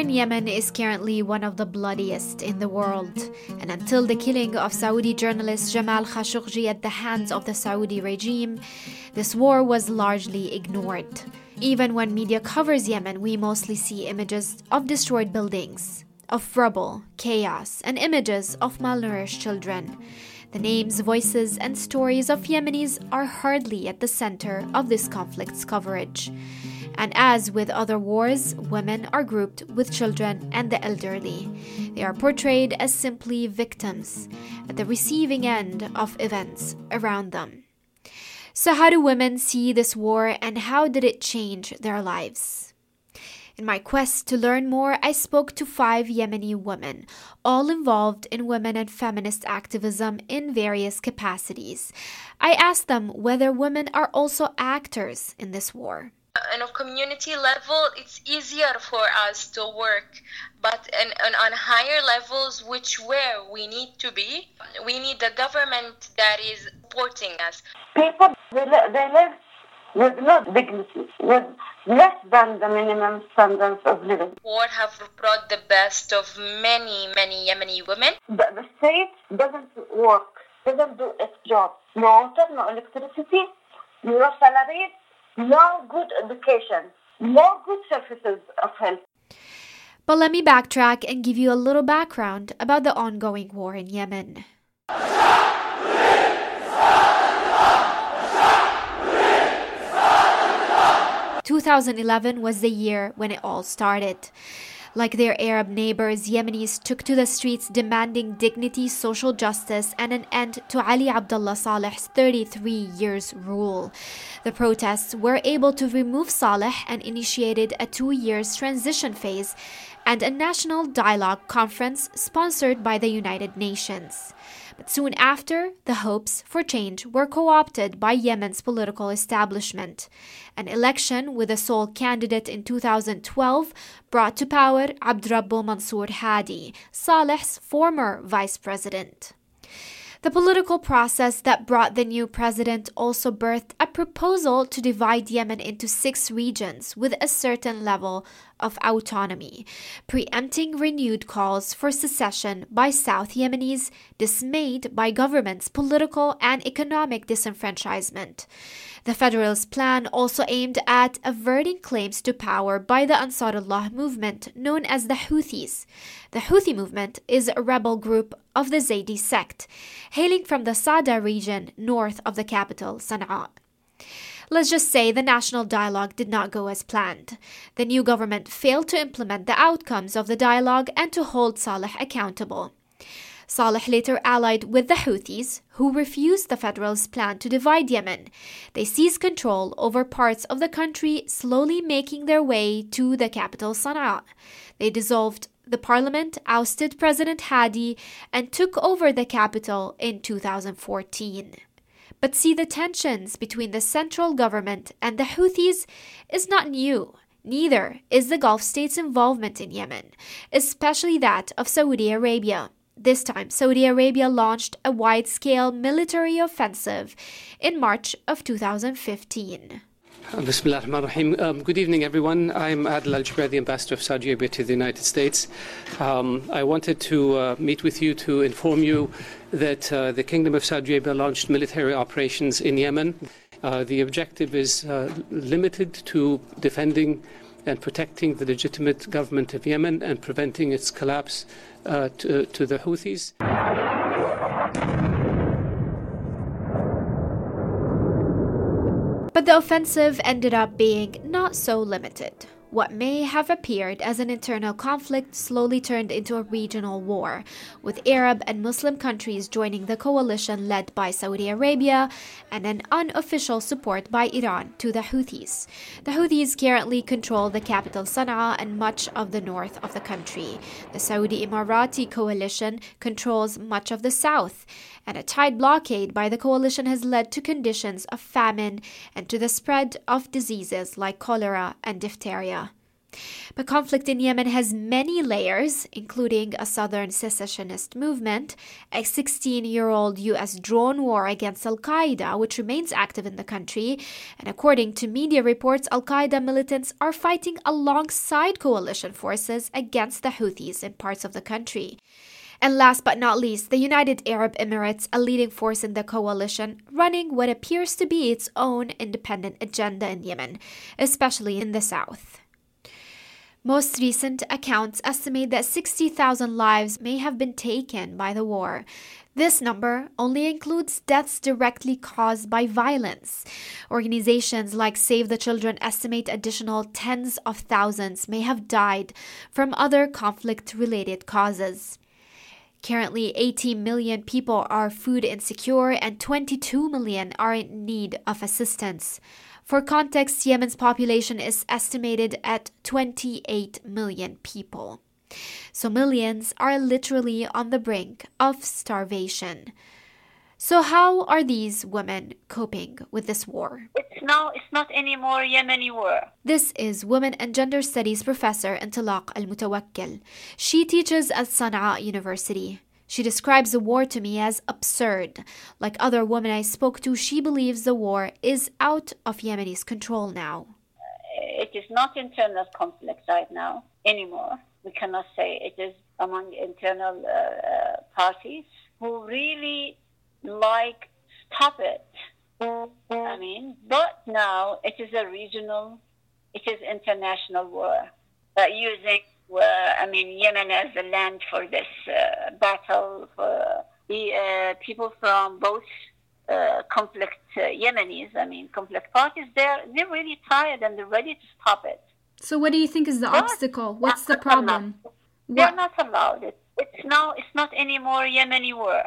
in Yemen is currently one of the bloodiest in the world, and until the killing of Saudi journalist Jamal Khashoggi at the hands of the Saudi regime, this war was largely ignored. Even when media covers Yemen, we mostly see images of destroyed buildings, of rubble, chaos, and images of malnourished children. The names, voices, and stories of Yemenis are hardly at the center of this conflict's coverage. And as with other wars, women are grouped with children and the elderly. They are portrayed as simply victims at the receiving end of events around them. So, how do women see this war and how did it change their lives? In my quest to learn more, I spoke to five Yemeni women, all involved in women and feminist activism in various capacities. I asked them whether women are also actors in this war on a community level, it's easier for us to work. But in, in, on higher levels, which where we need to be, we need a government that is supporting us. People, they, they live with no dignity, with less than the minimum standards of living. War have brought the best of many, many Yemeni women. The, the state doesn't work, doesn't do its job. No water, no electricity, no salaries, no good education, no good services of health. But let me backtrack and give you a little background about the ongoing war in Yemen. 2011 was the year when it all started. Like their Arab neighbors, Yemenis took to the streets demanding dignity, social justice, and an end to Ali Abdullah Saleh's 33 years rule. The protests were able to remove Saleh and initiated a two years transition phase and a national dialogue conference sponsored by the United Nations. But soon after, the hopes for change were co opted by Yemen's political establishment. An election with a sole candidate in 2012 brought to power Abdrabbo Mansour Hadi, Saleh's former vice president. The political process that brought the new president also birthed a proposal to divide Yemen into six regions with a certain level of autonomy, preempting renewed calls for secession by South Yemenis dismayed by government's political and economic disenfranchisement. The Federalist Plan also aimed at averting claims to power by the Ansarullah movement known as the Houthis. The Houthi movement is a rebel group of the Zaydi sect, hailing from the Sada region north of the capital, Sana'a. Let's just say the national dialogue did not go as planned. The new government failed to implement the outcomes of the dialogue and to hold Saleh accountable. Saleh later allied with the Houthis, who refused the Federalist plan to divide Yemen. They seized control over parts of the country, slowly making their way to the capital Sana'a. They dissolved the parliament, ousted President Hadi, and took over the capital in 2014. But see, the tensions between the central government and the Houthis is not new. Neither is the Gulf states' involvement in Yemen, especially that of Saudi Arabia. This time, Saudi Arabia launched a wide scale military offensive in March of 2015. Bismillah rahim um, Good evening, everyone. I'm Adel Al the ambassador of Saudi Arabia to the United States. Um, I wanted to uh, meet with you to inform you that uh, the Kingdom of Saudi Arabia launched military operations in Yemen. Uh, the objective is uh, limited to defending and protecting the legitimate government of Yemen and preventing its collapse uh, to, to the Houthis. But the offensive ended up being not so limited. What may have appeared as an internal conflict slowly turned into a regional war, with Arab and Muslim countries joining the coalition led by Saudi Arabia and an unofficial support by Iran to the Houthis. The Houthis currently control the capital Sana'a and much of the north of the country. The Saudi Emirati coalition controls much of the south, and a tight blockade by the coalition has led to conditions of famine and to the spread of diseases like cholera and diphtheria. But conflict in Yemen has many layers, including a southern secessionist movement, a 16 year old U.S. drone war against Al Qaeda, which remains active in the country, and according to media reports, Al Qaeda militants are fighting alongside coalition forces against the Houthis in parts of the country. And last but not least, the United Arab Emirates, a leading force in the coalition, running what appears to be its own independent agenda in Yemen, especially in the south. Most recent accounts estimate that 60,000 lives may have been taken by the war. This number only includes deaths directly caused by violence. Organizations like Save the Children estimate additional tens of thousands may have died from other conflict related causes. Currently, 18 million people are food insecure and 22 million are in need of assistance. For context, Yemen's population is estimated at 28 million people. So millions are literally on the brink of starvation. So how are these women coping with this war? It's now it's not anymore Yemeni war. This is women and gender studies professor Intilaq Al-Mutawakkil. She teaches at Sana'a University. She describes the war to me as absurd. Like other women I spoke to, she believes the war is out of Yemeni's control now. It is not internal conflict right now anymore. We cannot say it is among internal uh, uh, parties who really like stop it. I mean, but now it is a regional, it is international war uh, using uh, I mean, Yemen as a land for this uh, battle. For the uh, people from both uh, conflict uh, Yemenis, I mean, conflict parties, they're they're really tired and they're ready to stop it. So, what do you think is the but obstacle? What's the problem? They're not allowed. It, it's now. It's not anymore Yemeni war.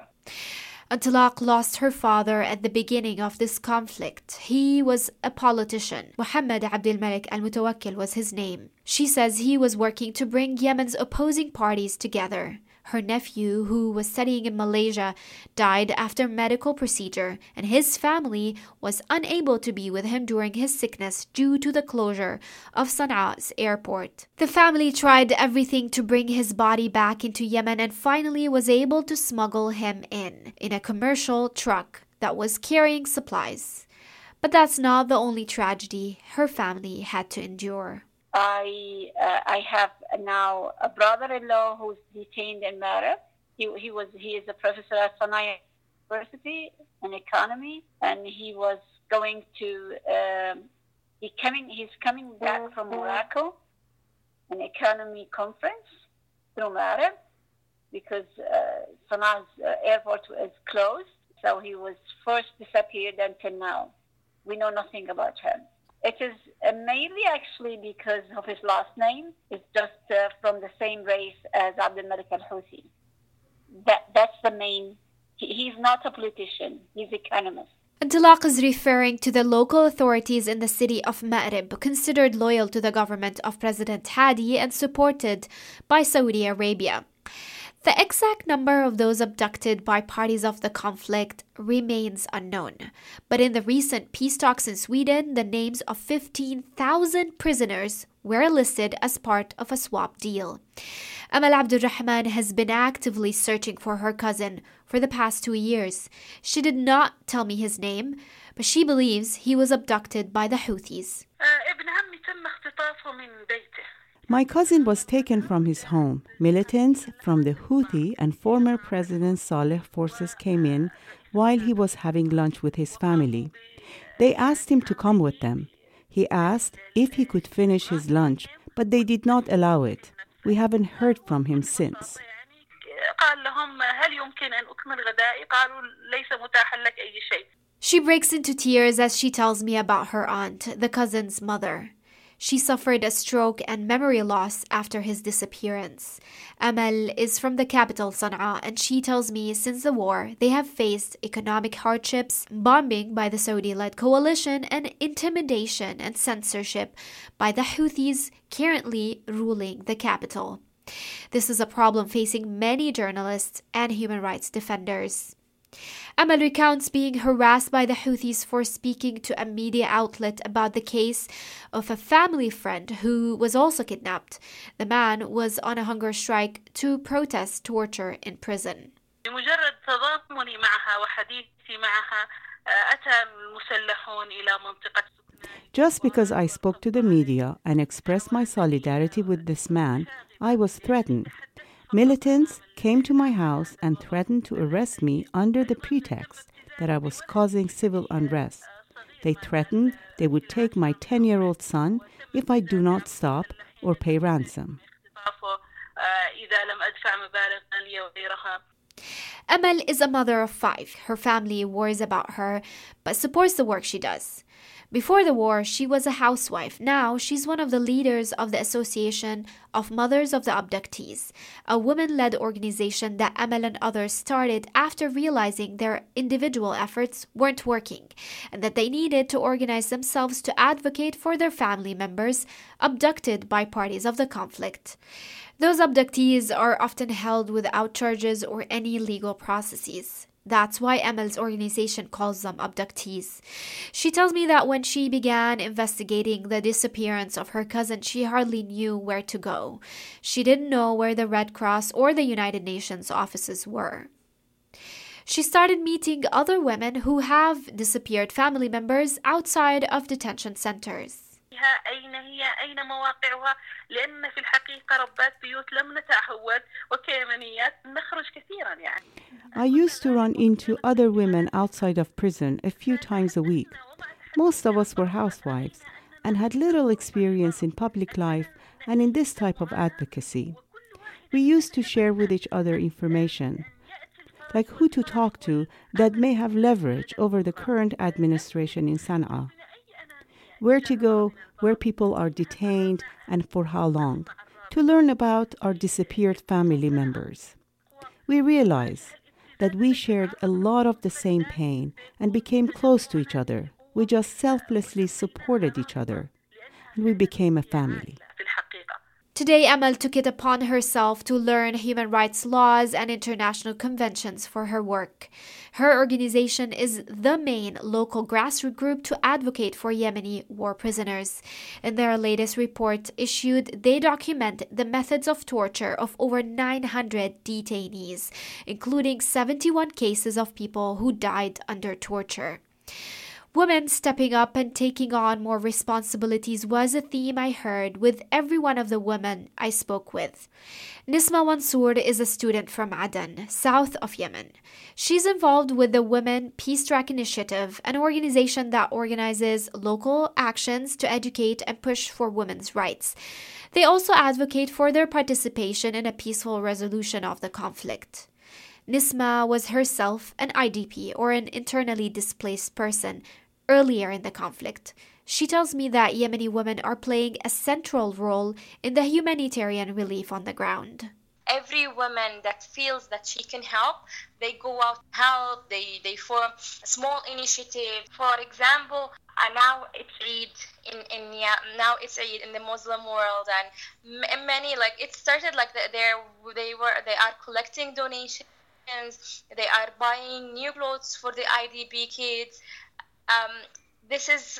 Intilaq lost her father at the beginning of this conflict. He was a politician. Muhammad Abdul Malik al Mutawakkil was his name. She says he was working to bring Yemen's opposing parties together. Her nephew, who was studying in Malaysia, died after medical procedure, and his family was unable to be with him during his sickness due to the closure of Sanaa's airport. The family tried everything to bring his body back into Yemen and finally was able to smuggle him in in a commercial truck that was carrying supplies. But that's not the only tragedy her family had to endure. I uh, I have now a brother-in-law who's detained in Marib. He, he was he is a professor at Sanaa University in economy, and he was going to um, he coming he's coming back from Morocco, an economy conference through Marib, because uh, Sanaa's uh, airport is closed. So he was first disappeared until now. We know nothing about him. It is uh, mainly actually because of his last name. It's just uh, from the same race as Abdul Malik al Houthi. That, that's the main. He, he's not a politician, he's economist. Intilaq is referring to the local authorities in the city of Ma'rib, considered loyal to the government of President Hadi and supported by Saudi Arabia. The exact number of those abducted by parties of the conflict remains unknown, but in the recent peace talks in Sweden, the names of 15,000 prisoners were listed as part of a swap deal. Amal Abdurrahman has been actively searching for her cousin for the past two years. She did not tell me his name, but she believes he was abducted by the Houthis. My cousin was taken from his home. Militants from the Houthi and former President Saleh forces came in while he was having lunch with his family. They asked him to come with them. He asked if he could finish his lunch, but they did not allow it. We haven't heard from him since. She breaks into tears as she tells me about her aunt, the cousin's mother. She suffered a stroke and memory loss after his disappearance. Amal is from the capital, Sana'a, and she tells me since the war, they have faced economic hardships, bombing by the Saudi led coalition, and intimidation and censorship by the Houthis currently ruling the capital. This is a problem facing many journalists and human rights defenders. Amal recounts being harassed by the Houthis for speaking to a media outlet about the case of a family friend who was also kidnapped. The man was on a hunger strike to protest torture in prison. بمجرد تضامني معها وحديثي معها أتى المسلحون إلى منطقة Just because I spoke to the media and expressed my solidarity with this man, I was threatened. Militants came to my house and threatened to arrest me under the pretext that I was causing civil unrest. They threatened they would take my 10 year old son if I do not stop or pay ransom. Amal is a mother of five. Her family worries about her, but supports the work she does. Before the war, she was a housewife. Now, she's one of the leaders of the Association of Mothers of the Abductees, a woman led organization that Amal and others started after realizing their individual efforts weren't working and that they needed to organize themselves to advocate for their family members abducted by parties of the conflict. Those abductees are often held without charges or any legal processes. That's why Amal's organization calls them abductees. She tells me that when she began investigating the disappearance of her cousin, she hardly knew where to go. She didn't know where the Red Cross or the United Nations offices were. She started meeting other women who have disappeared family members outside of detention centers. أين هي أين مواقعها لأن في الحقيقة ربات بيوت لم نتعود وكيمنيات نخرج كثيرا يعني I used to run into other women outside of prison a few times a week. Most of us were housewives and had little experience in public life and in this type of advocacy. We used to share with each other information, like who to talk to that may have leverage over the current administration in Sana'a where to go, where people are detained, and for how long, to learn about our disappeared family members. We realized that we shared a lot of the same pain and became close to each other. We just selflessly supported each other, and we became a family. Today, Amal took it upon herself to learn human rights laws and international conventions for her work. Her organization is the main local grassroots group to advocate for Yemeni war prisoners. In their latest report issued, they document the methods of torture of over 900 detainees, including 71 cases of people who died under torture. Women stepping up and taking on more responsibilities was a theme I heard with every one of the women I spoke with. Nisma Mansour is a student from Aden, south of Yemen. She's involved with the Women Peace Track Initiative, an organization that organizes local actions to educate and push for women's rights. They also advocate for their participation in a peaceful resolution of the conflict. Nisma was herself an IDP or an internally displaced person earlier in the conflict. She tells me that Yemeni women are playing a central role in the humanitarian relief on the ground. Every woman that feels that she can help, they go out help. They they form a small initiative. For example, uh, now it's Eid in in yeah, now it's Eid in the Muslim world, and m- many like it started like they they were they are collecting donations. They are buying new clothes for the IDP kids um, this is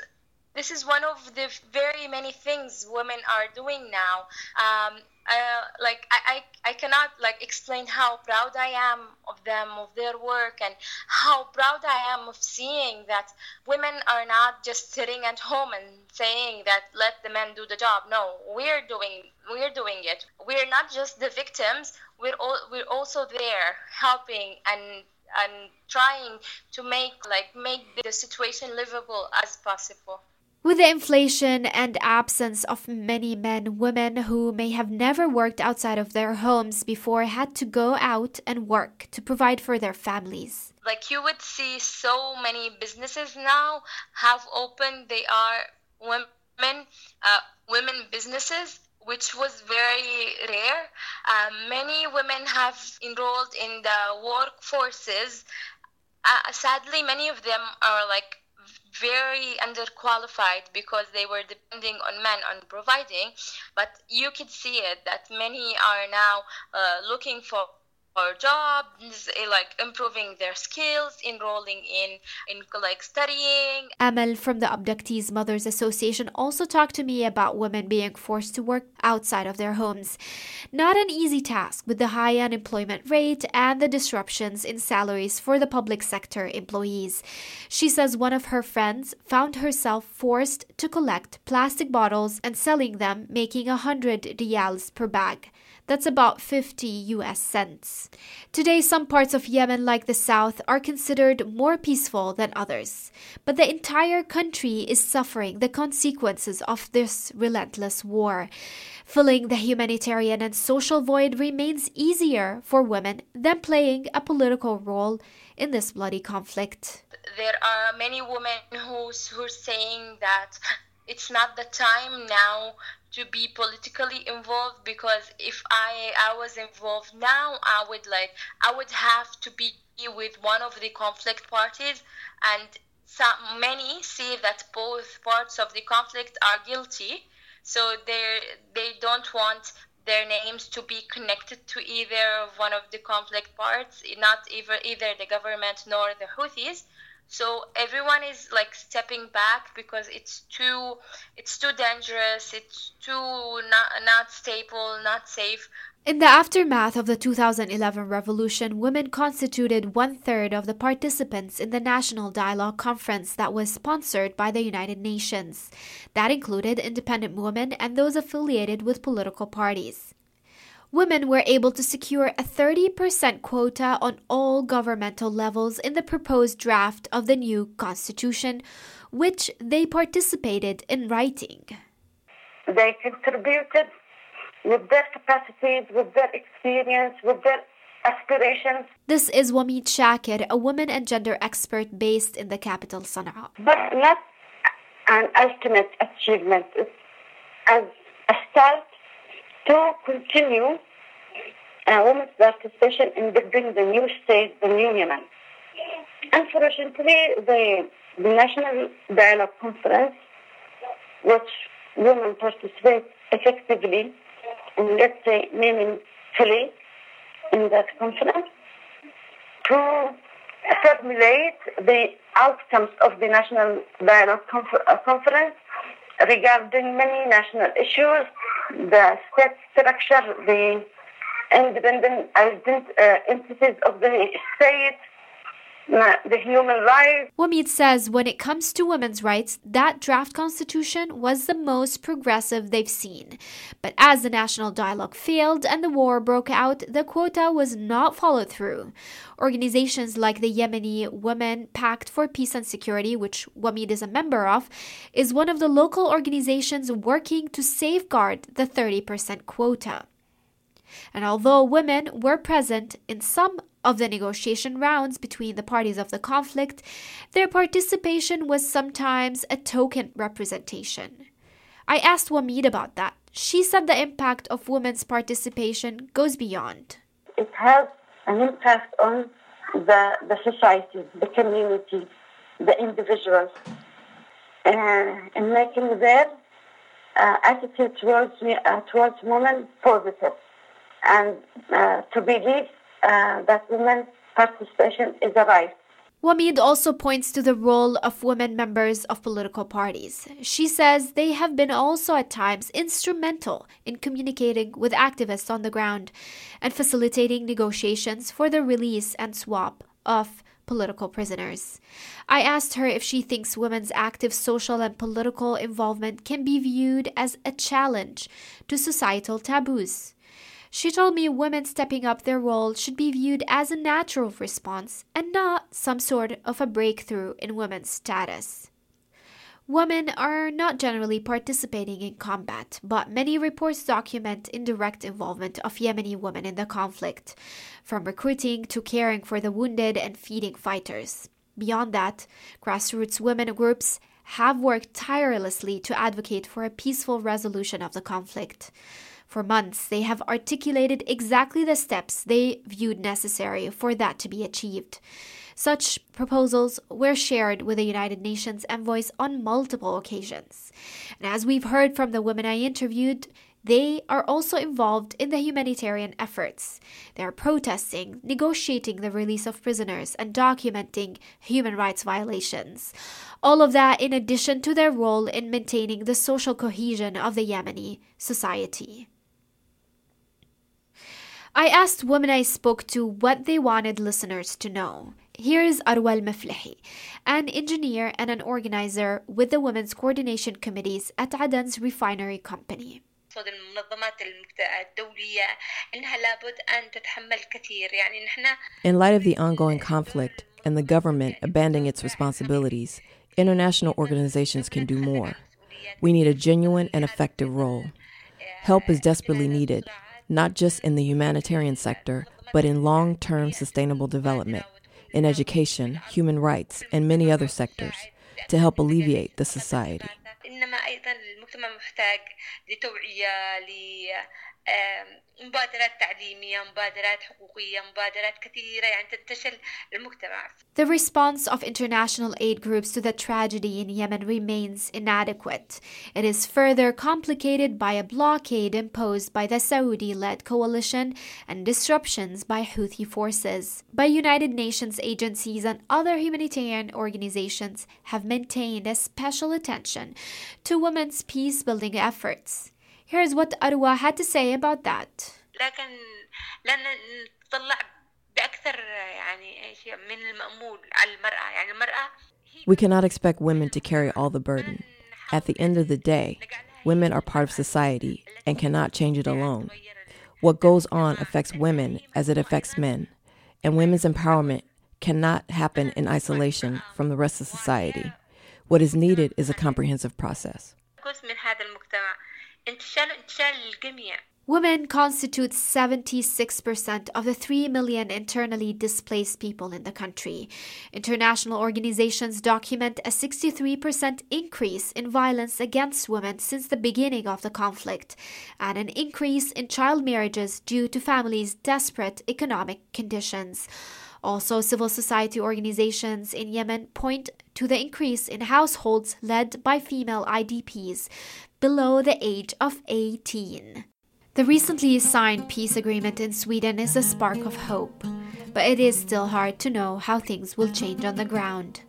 this is one of the very many things women are doing now. Um, uh, like I, I, I cannot like explain how proud I am of them, of their work, and how proud I am of seeing that women are not just sitting at home and saying that let the men do the job. No, we're doing we're doing it. We're not just the victims. We're all we're also there helping and and trying to make like make the situation livable as possible. With the inflation and absence of many men, women who may have never worked outside of their homes before had to go out and work to provide for their families. Like you would see so many businesses now have opened, they are women, uh, women businesses which was very rare. Um, many women have enrolled in the workforces. Uh, sadly, many of them are like very underqualified because they were depending on men on providing. But you could see it that many are now uh, looking for or jobs, eh, like improving their skills, enrolling in in like studying. Amal from the Abductees Mothers Association also talked to me about women being forced to work outside of their homes. Not an easy task with the high unemployment rate and the disruptions in salaries for the public sector employees. She says one of her friends found herself forced to collect plastic bottles and selling them, making a hundred riyals per bag. That's about 50 US cents. Today, some parts of Yemen, like the south, are considered more peaceful than others. But the entire country is suffering the consequences of this relentless war. Filling the humanitarian and social void remains easier for women than playing a political role in this bloody conflict. There are many women who, are saying that it's not the time now to be politically involved because if I I was involved now I would like I would have to be with one of the conflict parties and some many see that both parts of the conflict are guilty. So they they don't want their names to be connected to either one of the conflict parts not either either the government nor the Houthis so everyone is like stepping back because it's too it's too dangerous it's too not, not stable not safe in the aftermath of the 2011 revolution, women constituted one third of the participants in the National Dialogue Conference that was sponsored by the United Nations. That included independent women and those affiliated with political parties women were able to secure a 30% quota on all governmental levels in the proposed draft of the new constitution, which they participated in writing. They contributed with their capacities, with their experience, with their aspirations. This is Wamid Shakir, a woman and gender expert based in the capital Sana'a. But not an ultimate achievement. It's as a start to continue uh, women's participation in building the new state, the new Yemen. Unfortunately, the, the National Dialogue Conference, which women participate effectively and let's say meaningfully in that conference, to formulate the outcomes of the National Dialogue Confer- uh, Conference regarding many national issues, the state structure, the independent uh, entities of the state, the human rights. Wamid says when it comes to women's rights, that draft constitution was the most progressive they've seen. But as the national dialogue failed and the war broke out, the quota was not followed through. Organizations like the Yemeni Women Pact for Peace and Security, which Wamid is a member of, is one of the local organizations working to safeguard the 30% quota. And although women were present in some of the negotiation rounds between the parties of the conflict, their participation was sometimes a token representation. I asked Wamid about that. She said the impact of women's participation goes beyond. It has an impact on the, the society, the community, the individuals, uh, in making their uh, attitude towards, uh, towards women positive and uh, to believe uh, that women's participation is a right. Wamid also points to the role of women members of political parties. She says they have been also at times instrumental in communicating with activists on the ground and facilitating negotiations for the release and swap of political prisoners. I asked her if she thinks women's active social and political involvement can be viewed as a challenge to societal taboos. She told me women stepping up their role should be viewed as a natural response and not some sort of a breakthrough in women's status. Women are not generally participating in combat, but many reports document indirect involvement of Yemeni women in the conflict, from recruiting to caring for the wounded and feeding fighters. Beyond that, grassroots women groups have worked tirelessly to advocate for a peaceful resolution of the conflict. For months, they have articulated exactly the steps they viewed necessary for that to be achieved. Such proposals were shared with the United Nations envoys on multiple occasions. And as we've heard from the women I interviewed, they are also involved in the humanitarian efforts. They are protesting, negotiating the release of prisoners, and documenting human rights violations. All of that in addition to their role in maintaining the social cohesion of the Yemeni society. I asked women I spoke to what they wanted listeners to know. Here is Arwa Meflehi, an engineer and an organizer with the Women's Coordination Committees at Aden's refinery company. In light of the ongoing conflict and the government abandoning its responsibilities, international organizations can do more. We need a genuine and effective role. Help is desperately needed, not just in the humanitarian sector, but in long term sustainable development, in education, human rights, and many other sectors to help alleviate the society. مبادرات تعليمية مبادرات حقوقية مبادرات كثيرة يعني تنتشل المجتمع The response of international aid groups to the tragedy in Yemen remains inadequate. It is further complicated by a blockade imposed by the Saudi-led coalition and disruptions by Houthi forces. But United Nations agencies and other humanitarian organizations have maintained a special attention to women's peace-building efforts. Here's what Arwa had to say about that. We cannot expect women to carry all the burden. At the end of the day, women are part of society and cannot change it alone. What goes on affects women as it affects men, and women's empowerment cannot happen in isolation from the rest of society. What is needed is a comprehensive process. Women constitute 76% of the 3 million internally displaced people in the country. International organizations document a 63% increase in violence against women since the beginning of the conflict, and an increase in child marriages due to families' desperate economic conditions. Also, civil society organizations in Yemen point to the increase in households led by female IDPs below the age of 18. The recently signed peace agreement in Sweden is a spark of hope, but it is still hard to know how things will change on the ground.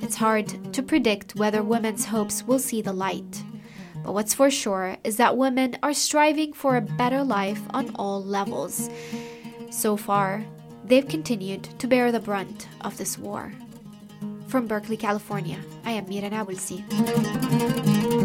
It's hard to predict whether women's hopes will see the light. But what's for sure is that women are striving for a better life on all levels. So far, they've continued to bear the brunt of this war. From Berkeley, California, I am Mira Nabulsi.